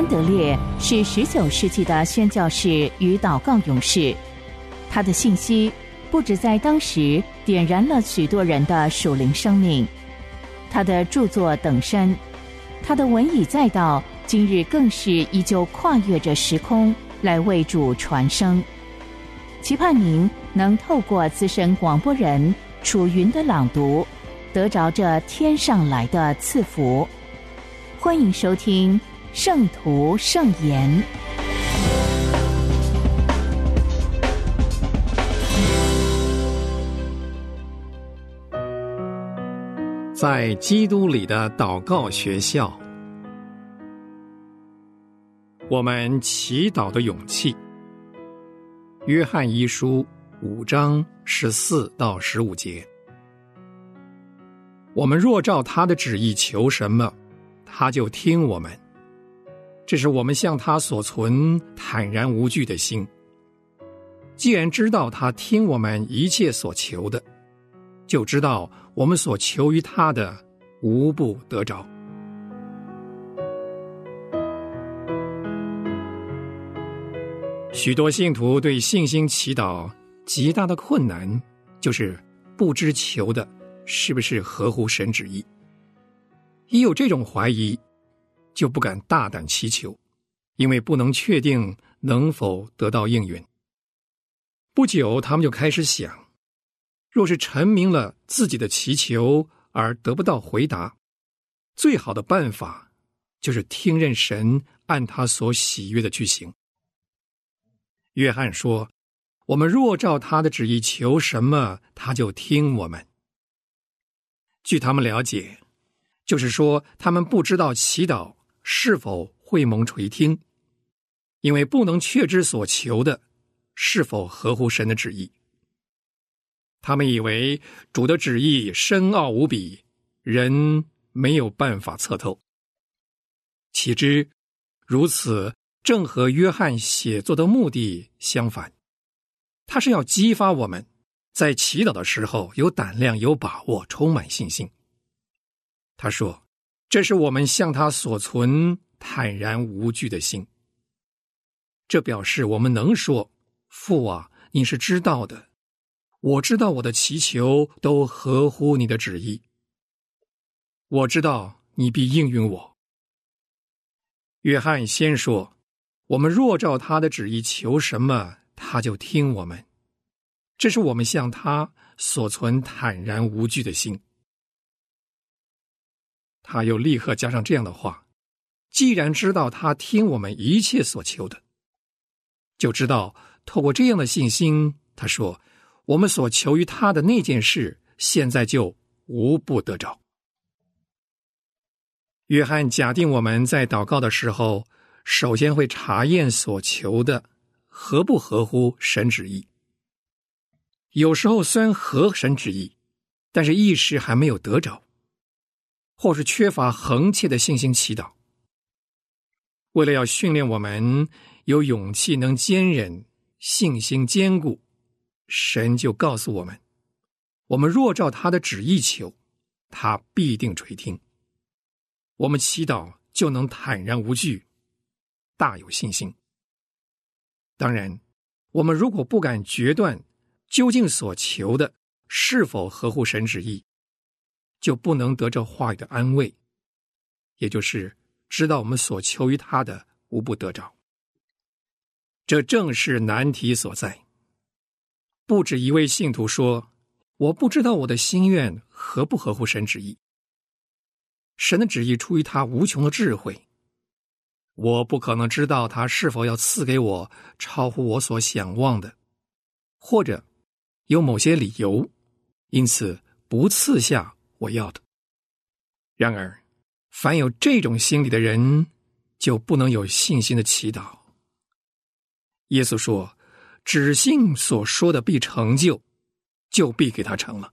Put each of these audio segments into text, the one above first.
安德烈是十九世纪的宣教士与祷告勇士，他的信息不止在当时点燃了许多人的属灵生命，他的著作等身，他的文以载道，今日更是依旧跨越着时空来为主传声。期盼您能透过资深广播人楚云的朗读，得着这天上来的赐福。欢迎收听《圣徒圣言》。在基督里的祷告学校，我们祈祷的勇气。约翰一书五章十四到十五节：我们若照他的旨意求什么，他就听我们。这是我们向他所存坦然无惧的心。既然知道他听我们一切所求的，就知道我们所求于他的无不得着。许多信徒对信心祈祷极大的困难，就是不知求的是不是合乎神旨意。一有这种怀疑，就不敢大胆祈求，因为不能确定能否得到应允。不久，他们就开始想：若是陈明了自己的祈求而得不到回答，最好的办法就是听任神按他所喜悦的去行。约翰说：“我们若照他的旨意求什么，他就听我们。”据他们了解，就是说他们不知道祈祷是否会蒙垂听，因为不能确知所求的是否合乎神的旨意。他们以为主的旨意深奥无比，人没有办法测透。岂知如此。正和约翰写作的目的相反，他是要激发我们在祈祷的时候有胆量、有把握、充满信心。他说：“这是我们向他所存坦然无惧的心。”这表示我们能说：“父啊，你是知道的，我知道我的祈求都合乎你的旨意，我知道你必应允我。”约翰先说。我们若照他的旨意求什么，他就听我们。这是我们向他所存坦然无惧的心。他又立刻加上这样的话：既然知道他听我们一切所求的，就知道透过这样的信心，他说我们所求于他的那件事，现在就无不得着。约翰假定我们在祷告的时候。首先会查验所求的合不合乎神旨意。有时候虽然合神旨意，但是一时还没有得着，或是缺乏恒切的信心祈祷。为了要训练我们有勇气、能坚忍、信心坚固，神就告诉我们：我们若照他的旨意求，他必定垂听。我们祈祷就能坦然无惧。大有信心。当然，我们如果不敢决断究竟所求的是否合乎神旨意，就不能得这话语的安慰，也就是知道我们所求于他的无不得着。这正是难题所在。不止一位信徒说：“我不知道我的心愿合不合乎神旨意。”神的旨意出于他无穷的智慧。我不可能知道他是否要赐给我超乎我所想望的，或者有某些理由，因此不赐下我要的。然而，凡有这种心理的人，就不能有信心的祈祷。耶稣说：“只信所说的必成就，就必给他成了。”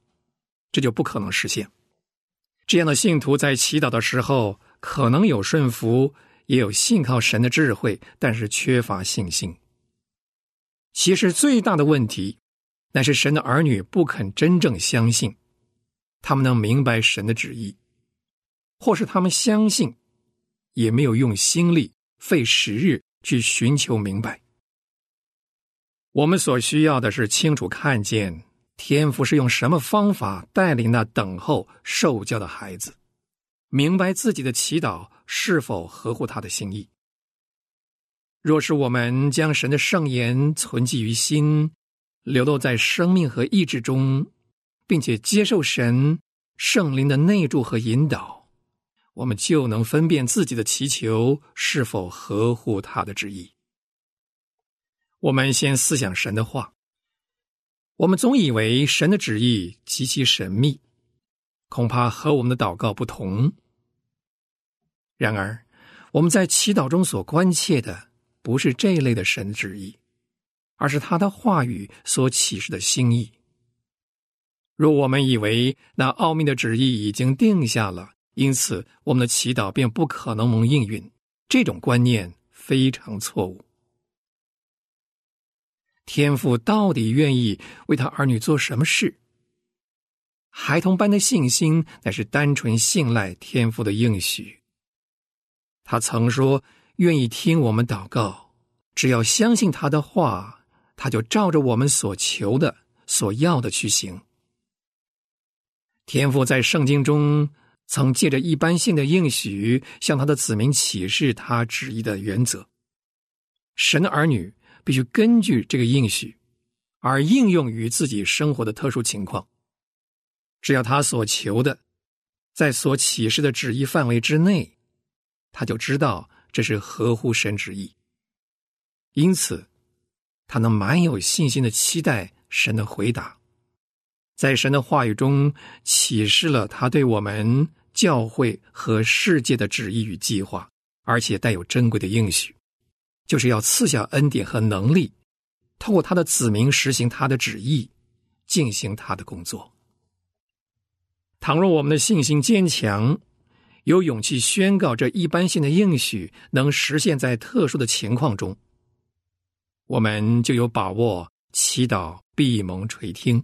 这就不可能实现。这样的信徒在祈祷的时候，可能有顺服。也有信靠神的智慧，但是缺乏信心。其实最大的问题，乃是神的儿女不肯真正相信，他们能明白神的旨意，或是他们相信，也没有用心力费时日去寻求明白。我们所需要的是清楚看见天父是用什么方法带领那等候受教的孩子，明白自己的祈祷是否合乎他的心意。若是我们将神的圣言存记于心，流露在生命和意志中，并且接受神圣灵的内助和引导，我们就能分辨自己的祈求是否合乎他的旨意。我们先思想神的话。我们总以为神的旨意极其神秘，恐怕和我们的祷告不同。然而，我们在祈祷中所关切的。不是这一类的神旨意，而是他的话语所启示的心意。若我们以为那奥秘的旨意已经定下了，因此我们的祈祷便不可能蒙应允，这种观念非常错误。天父到底愿意为他儿女做什么事？孩童般的信心乃是单纯信赖天父的应许。他曾说。愿意听我们祷告，只要相信他的话，他就照着我们所求的、所要的去行。天父在圣经中曾借着一般性的应许，向他的子民启示他旨意的原则。神的儿女必须根据这个应许，而应用于自己生活的特殊情况。只要他所求的，在所启示的旨意范围之内，他就知道。这是合乎神旨意，因此他能满有信心的期待神的回答，在神的话语中启示了他对我们教会和世界的旨意与计划，而且带有珍贵的应许，就是要赐下恩典和能力，透过他的子民实行他的旨意，进行他的工作。倘若我们的信心坚强。有勇气宣告这一般性的应许能实现在特殊的情况中，我们就有把握祈祷闭蒙垂听，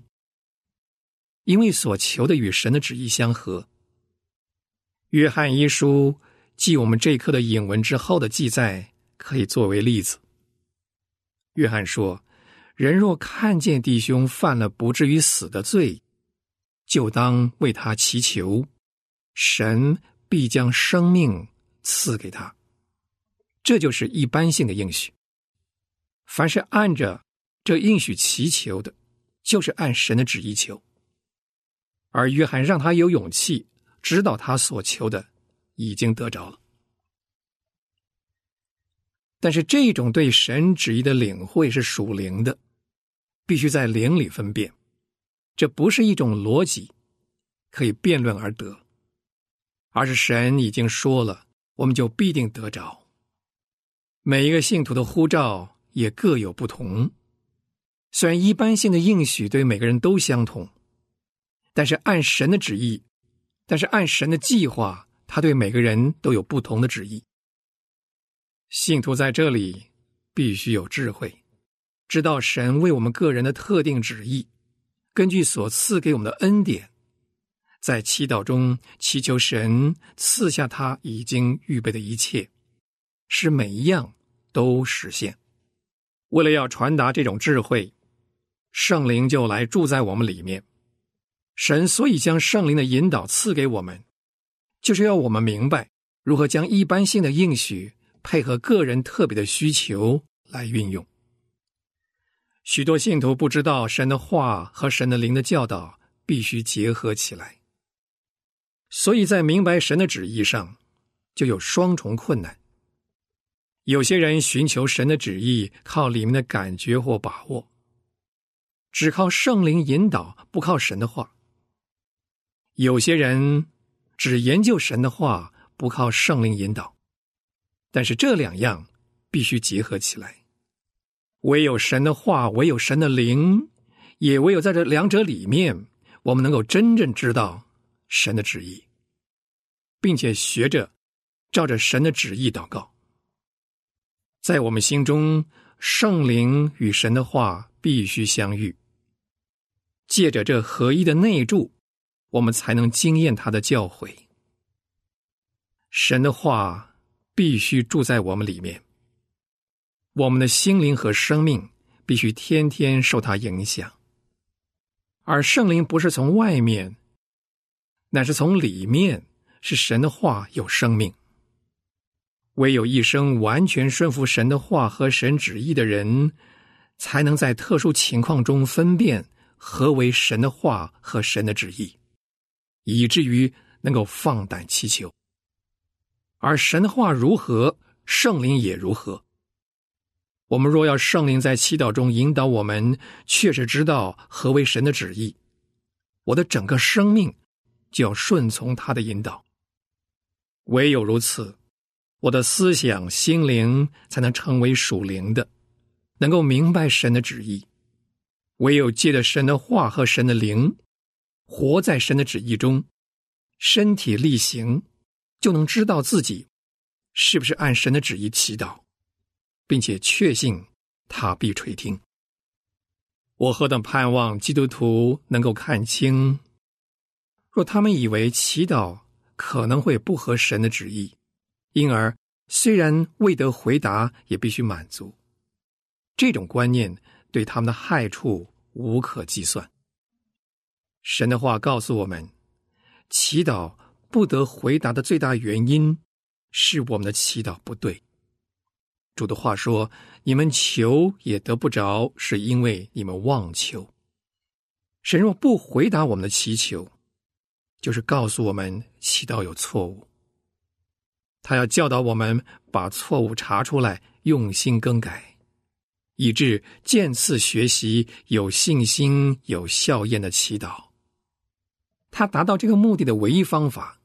因为所求的与神的旨意相合。约翰一书继我们这一课的引文之后的记载，可以作为例子。约翰说：“人若看见弟兄犯了不至于死的罪，就当为他祈求，神。”必将生命赐给他，这就是一般性的应许。凡是按着这应许祈求的，就是按神的旨意求。而约翰让他有勇气，知道他所求的已经得着了。但是这种对神旨意的领会是属灵的，必须在灵里分辨，这不是一种逻辑可以辩论而得。而是神已经说了，我们就必定得着。每一个信徒的呼召也各有不同，虽然一般性的应许对每个人都相同，但是按神的旨意，但是按神的计划，他对每个人都有不同的旨意。信徒在这里必须有智慧，知道神为我们个人的特定旨意，根据所赐给我们的恩典。在祈祷中祈求神赐下他已经预备的一切，使每一样都实现。为了要传达这种智慧，圣灵就来住在我们里面。神所以将圣灵的引导赐给我们，就是要我们明白如何将一般性的应许配合个人特别的需求来运用。许多信徒不知道神的话和神的灵的教导必须结合起来。所以在明白神的旨意上，就有双重困难。有些人寻求神的旨意，靠里面的感觉或把握，只靠圣灵引导，不靠神的话；有些人只研究神的话，不靠圣灵引导。但是这两样必须结合起来，唯有神的话，唯有神的灵，也唯有在这两者里面，我们能够真正知道。神的旨意，并且学着照着神的旨意祷告，在我们心中，圣灵与神的话必须相遇。借着这合一的内助，我们才能经验他的教诲。神的话必须住在我们里面。我们的心灵和生命必须天天受他影响，而圣灵不是从外面，乃是从里面，是神的话有生命。唯有一生完全顺服神的话和神旨意的人，才能在特殊情况中分辨何为神的话和神的旨意，以至于能够放胆祈求。而神的话如何，圣灵也如何。我们若要圣灵在祈祷中引导我们，确实知道何为神的旨意，我的整个生命就要顺从他的引导。唯有如此。我的思想、心灵才能成为属灵的，能够明白神的旨意。唯有借着神的话和神的灵，活在神的旨意中，身体力行，就能知道自己是不是按神的旨意祈祷，并且确信他必垂听。我何等盼望基督徒能够看清，若他们以为祈祷可能会不合神的旨意。因而，虽然未得回答，也必须满足。这种观念对他们的害处无可计算。神的话告诉我们，祈祷不得回答的最大原因是我们的祈祷不对。主的话说：“你们求也得不着，是因为你们妄求。”神若不回答我们的祈求，就是告诉我们祈祷有错误。他要教导我们把错误查出来，用心更改，以致渐次学习有信心、有效验的祈祷。他达到这个目的的唯一方法，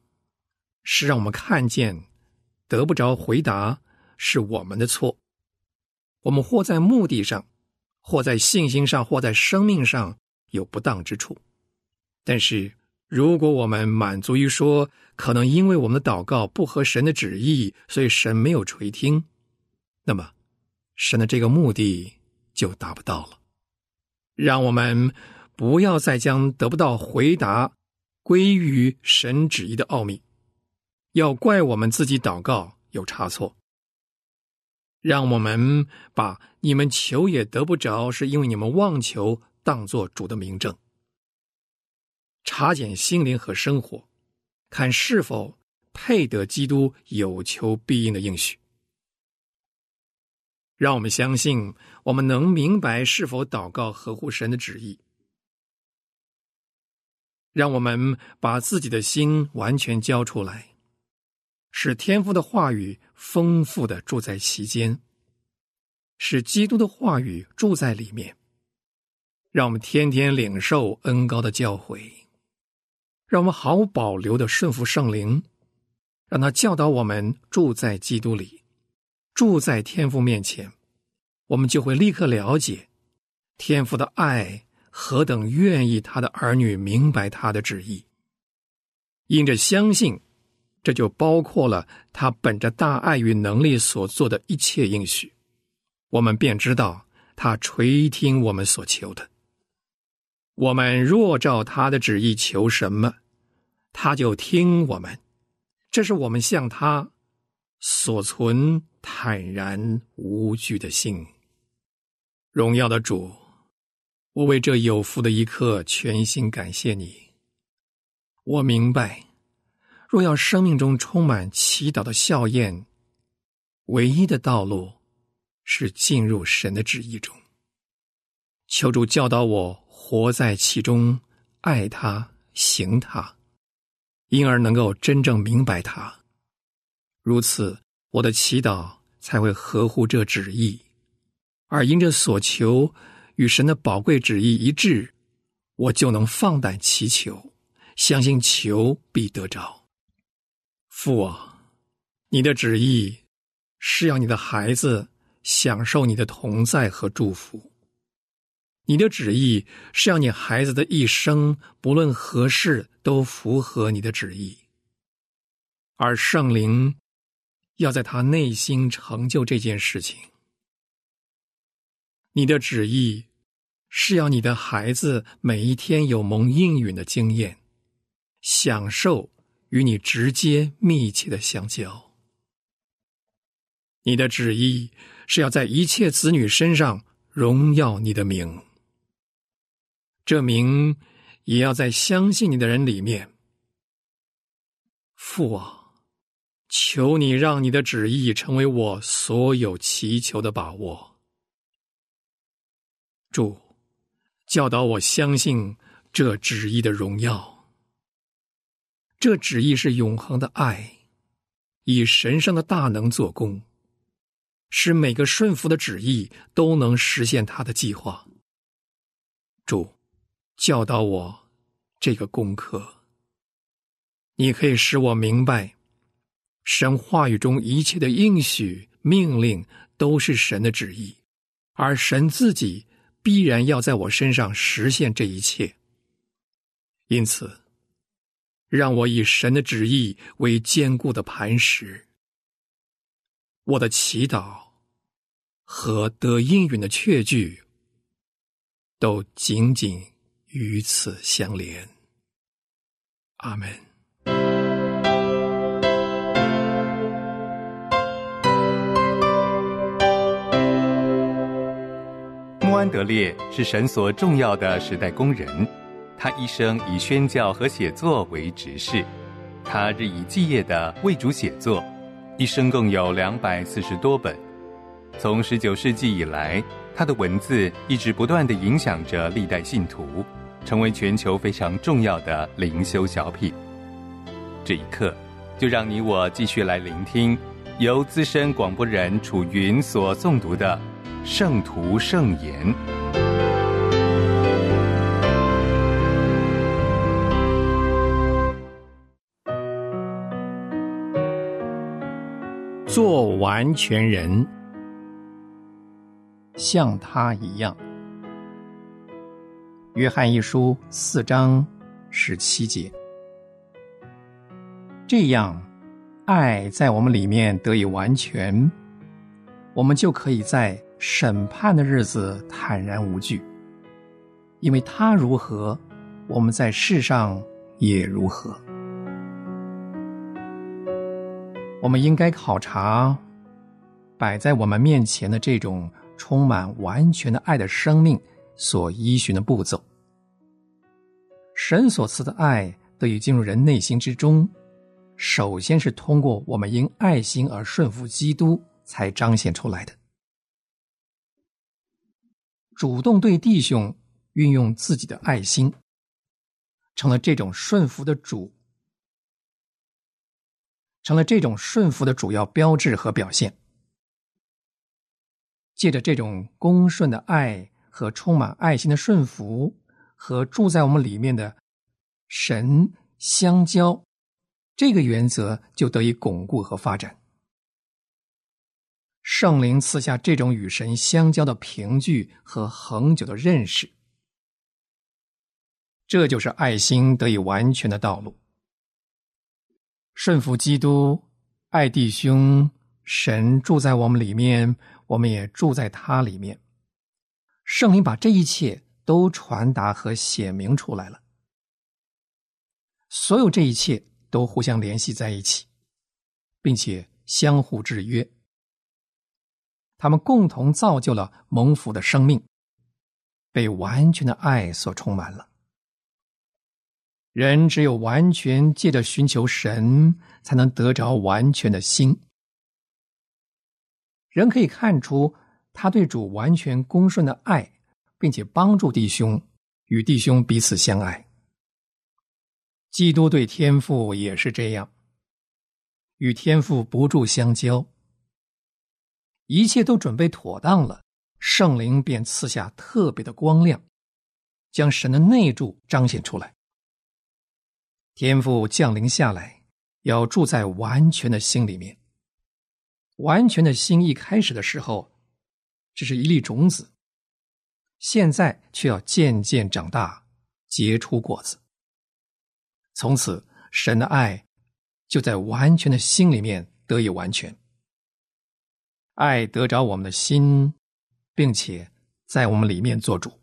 是让我们看见得不着回答是我们的错。我们或在目的上，或在信心上，或在生命上有不当之处，但是。如果我们满足于说，可能因为我们的祷告不合神的旨意，所以神没有垂听，那么神的这个目的就达不到了。让我们不要再将得不到回答归于神旨意的奥秘，要怪我们自己祷告有差错。让我们把你们求也得不着，是因为你们妄求，当作主的明证。查检心灵和生活，看是否配得基督有求必应的应许。让我们相信，我们能明白是否祷告合乎神的旨意。让我们把自己的心完全交出来，使天父的话语丰富的住在其间，使基督的话语住在里面。让我们天天领受恩高的教诲。让我们毫无保留的顺服圣灵，让他教导我们住在基督里，住在天父面前，我们就会立刻了解天父的爱何等愿意他的儿女明白他的旨意。因着相信，这就包括了他本着大爱与能力所做的一切应许，我们便知道他垂听我们所求的。我们若照他的旨意求什么，他就听我们。这是我们向他所存坦然无惧的心。荣耀的主，我为这有福的一刻全心感谢你。我明白，若要生命中充满祈祷的笑靥，唯一的道路是进入神的旨意中。求主教导我。活在其中，爱他，行他，因而能够真正明白他。如此，我的祈祷才会合乎这旨意，而因这所求与神的宝贵旨意一致，我就能放胆祈求，相信求必得着。父啊，你的旨意是要你的孩子享受你的同在和祝福。你的旨意是要你孩子的一生，不论何事都符合你的旨意，而圣灵要在他内心成就这件事情。你的旨意是要你的孩子每一天有蒙应允的经验，享受与你直接密切的相交。你的旨意是要在一切子女身上荣耀你的名，这名也要在相信你的人里面。父啊，求你让你的旨意成为我所有祈求的把握。主，教导我相信这旨意的荣耀。这旨意是永恒的爱，以神圣的大能做工。使每个顺服的旨意都能实现他的计划。主，教导我这个功课。你可以使我明白，神话语中一切的应许、命令都是神的旨意，而神自己必然要在我身上实现这一切。因此，让我以神的旨意为坚固的磐石。我的祈祷和得应允的确据，都紧紧与此相连。阿门。安德烈是神所重要的时代工人，他一生以宣教和写作为职事，他日以继夜的为主写作。一生共有两百四十多本。从十九世纪以来，他的文字一直不断的影响着历代信徒，成为全球非常重要的灵修小品。这一刻，就让你我继续来聆听由资深广播人楚云所诵读的《圣徒圣言》。做完全人，像他一样。约翰一书四章十七节，这样，爱在我们里面得以完全，我们就可以在审判的日子坦然无惧，因为他如何，我们在世上也如何。我们应该考察摆在我们面前的这种充满完全的爱的生命所依循的步骤。神所赐的爱得以进入人内心之中，首先是通过我们因爱心而顺服基督才彰显出来的。主动对弟兄运用自己的爱心，成了这种顺服的主。成了这种顺服的主要标志和表现。借着这种恭顺的爱和充满爱心的顺服，和住在我们里面的神相交，这个原则就得以巩固和发展。圣灵赐下这种与神相交的凭据和恒久的认识，这就是爱心得以完全的道路。顺服基督，爱弟兄，神住在我们里面，我们也住在他里面。圣灵把这一切都传达和显明出来了。所有这一切都互相联系在一起，并且相互制约。他们共同造就了蒙福的生命，被完全的爱所充满了。人只有完全借着寻求神，才能得着完全的心。人可以看出他对主完全恭顺的爱，并且帮助弟兄与弟兄彼此相爱。基督对天父也是这样，与天父不住相交。一切都准备妥当了，圣灵便赐下特别的光亮，将神的内住彰显出来。天赋降临下来，要住在完全的心里面。完全的心一开始的时候，只是一粒种子，现在却要渐渐长大，结出果子。从此，神的爱就在完全的心里面得以完全。爱得着我们的心，并且在我们里面做主。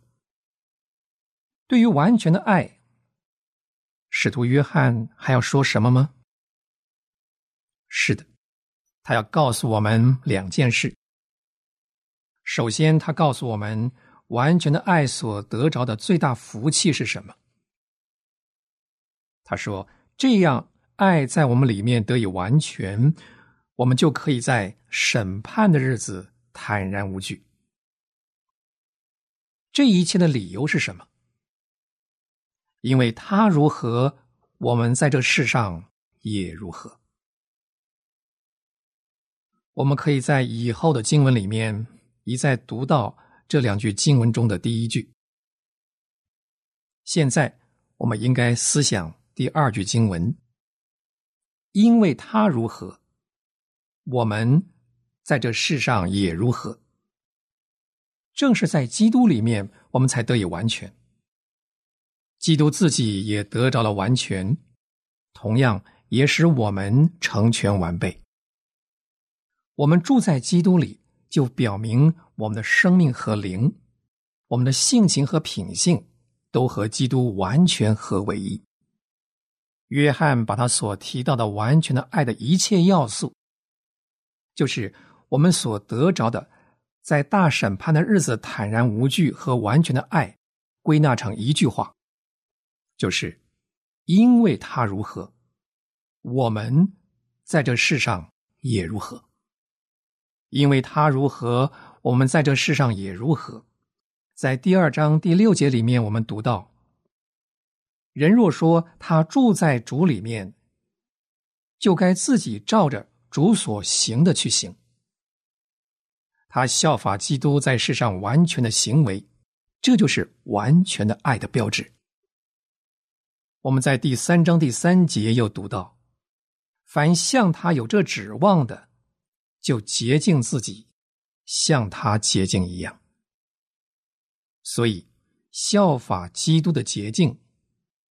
对于完全的爱。使徒约翰还要说什么吗？是的，他要告诉我们两件事。首先，他告诉我们，完全的爱所得着的最大福气是什么？他说：“这样，爱在我们里面得以完全，我们就可以在审判的日子坦然无惧。”这一切的理由是什么？因为他如何，我们在这世上也如何。我们可以在以后的经文里面一再读到这两句经文中的第一句。现在，我们应该思想第二句经文：“因为他如何，我们在这世上也如何。”正是在基督里面，我们才得以完全。基督自己也得着了完全，同样也使我们成全完备。我们住在基督里，就表明我们的生命和灵，我们的性情和品性，都和基督完全合为一。约翰把他所提到的完全的爱的一切要素，就是我们所得着的，在大审判的日子坦然无惧和完全的爱，归纳成一句话，就是因为他如何，我们在这世上也如何。因为他如何，我们在这世上也如何。在第二章第六节里面，我们读到：人若说他住在主里面，就该自己照着主所行的去行。他效法基督在世上完全的行为，这就是完全的爱的标志。我们在第三章第三节又读到：凡向他有这指望的。就洁净自己，像他洁净一样。所以，效法基督的洁净，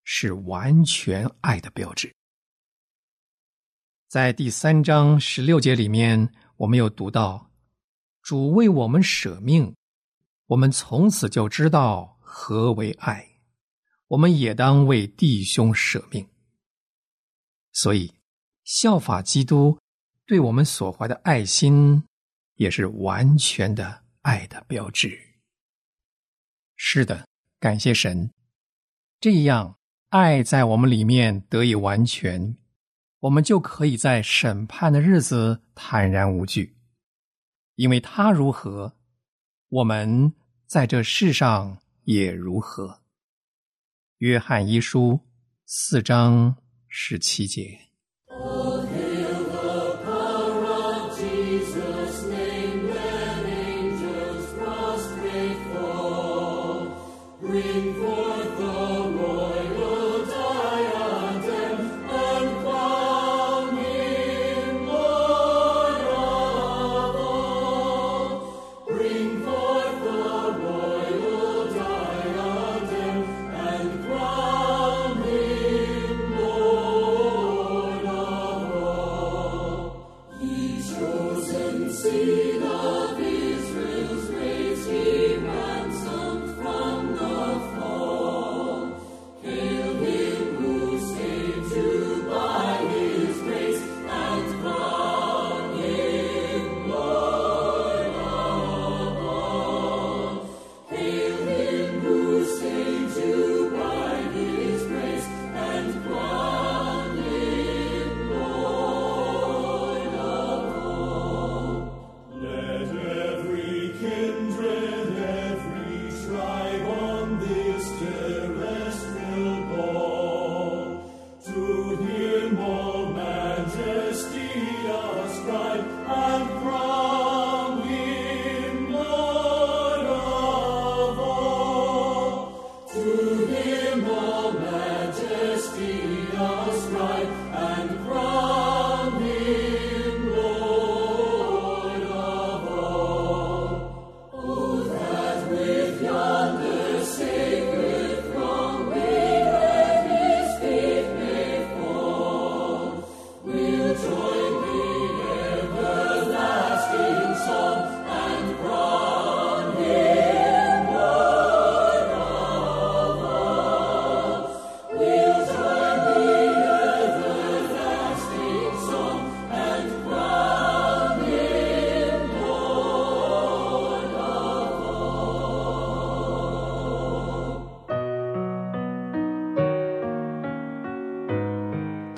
是完全爱的标志。在第三章十六节里面，我们有读到：主为我们舍命，我们从此就知道何为爱。我们也当为弟兄舍命。所以，效法基督。对我们所怀的爱心，也是完全的爱的标志。是的，感谢神，这样爱在我们里面得以完全，我们就可以在审判的日子坦然无惧，因为他如何，我们在这世上也如何。约翰一书四章十七节。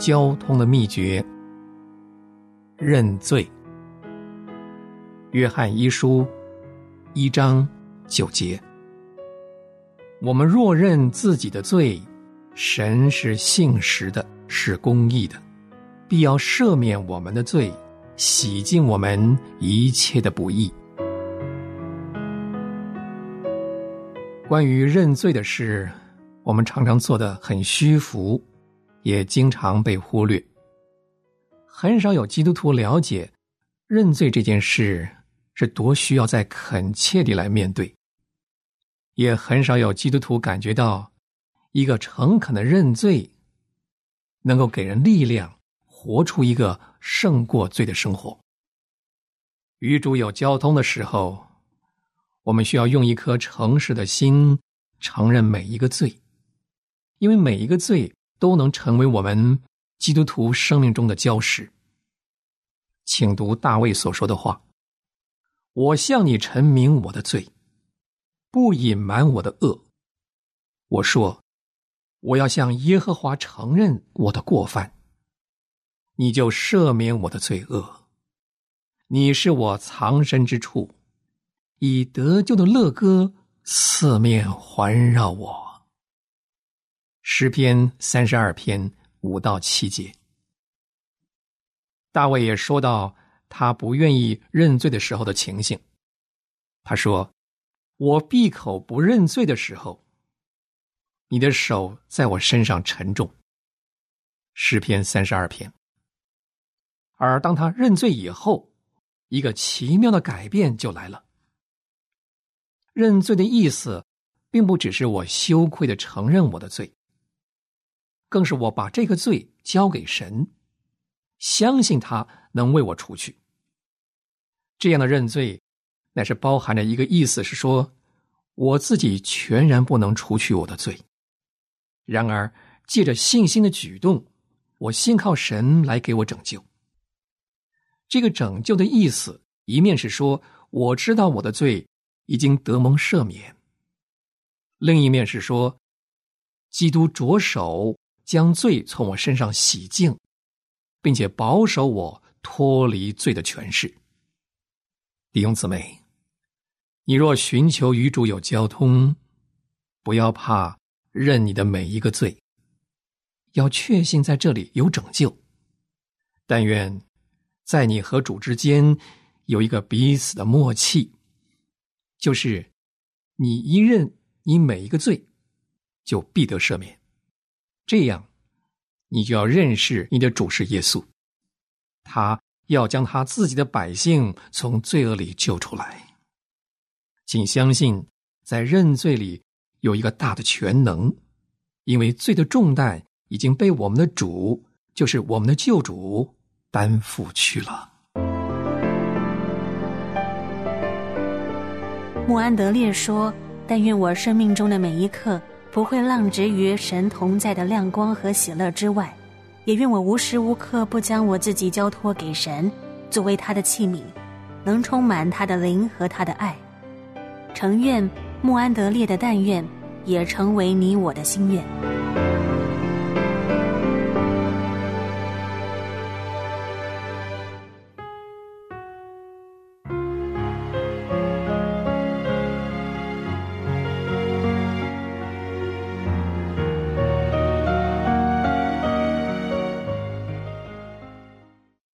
交通的秘诀：认罪。约翰一书一章九节。我们若认自己的罪，神是信实的，是公义的，必要赦免我们的罪，洗净我们一切的不义。关于认罪的事，我们常常做的很虚浮，也经常被忽略。很少有基督徒了解认罪这件事是多需要在恳切地来面对，也很少有基督徒感觉到一个诚恳的认罪能够给人力量，活出一个胜过罪的生活。与主有交通的时候。我们需要用一颗诚实的心承认每一个罪，因为每一个罪都能成为我们基督徒生命中的礁石。请读大卫所说的话：“我向你陈明我的罪，不隐瞒我的恶。我说，我要向耶和华承认我的过犯，你就赦免我的罪恶。你是我藏身之处。”以得救的乐歌四面环绕我。诗篇三十二篇五到七节，大卫也说到他不愿意认罪的时候的情形。他说：“我闭口不认罪的时候，你的手在我身上沉重。”诗篇三十二篇。而当他认罪以后，一个奇妙的改变就来了。认罪的意思，并不只是我羞愧的承认我的罪，更是我把这个罪交给神，相信他能为我除去。这样的认罪，乃是包含着一个意思，是说我自己全然不能除去我的罪。然而，借着信心的举动，我信靠神来给我拯救。这个拯救的意思，一面是说我知道我的罪。已经得蒙赦免。另一面是说，基督着手将罪从我身上洗净，并且保守我脱离罪的权势。弟兄姊妹，你若寻求与主有交通，不要怕认你的每一个罪，要确信在这里有拯救。但愿在你和主之间有一个彼此的默契。就是你一认你每一个罪，就必得赦免。这样，你就要认识你的主是耶稣，他要将他自己的百姓从罪恶里救出来。请相信，在认罪里有一个大的全能，因为罪的重担已经被我们的主，就是我们的救主担负去了。穆安德烈说：“但愿我生命中的每一刻不会浪掷于神同在的亮光和喜乐之外，也愿我无时无刻不将我自己交托给神，作为他的器皿，能充满他的灵和他的爱。诚愿穆安德烈的但愿也成为你我的心愿。”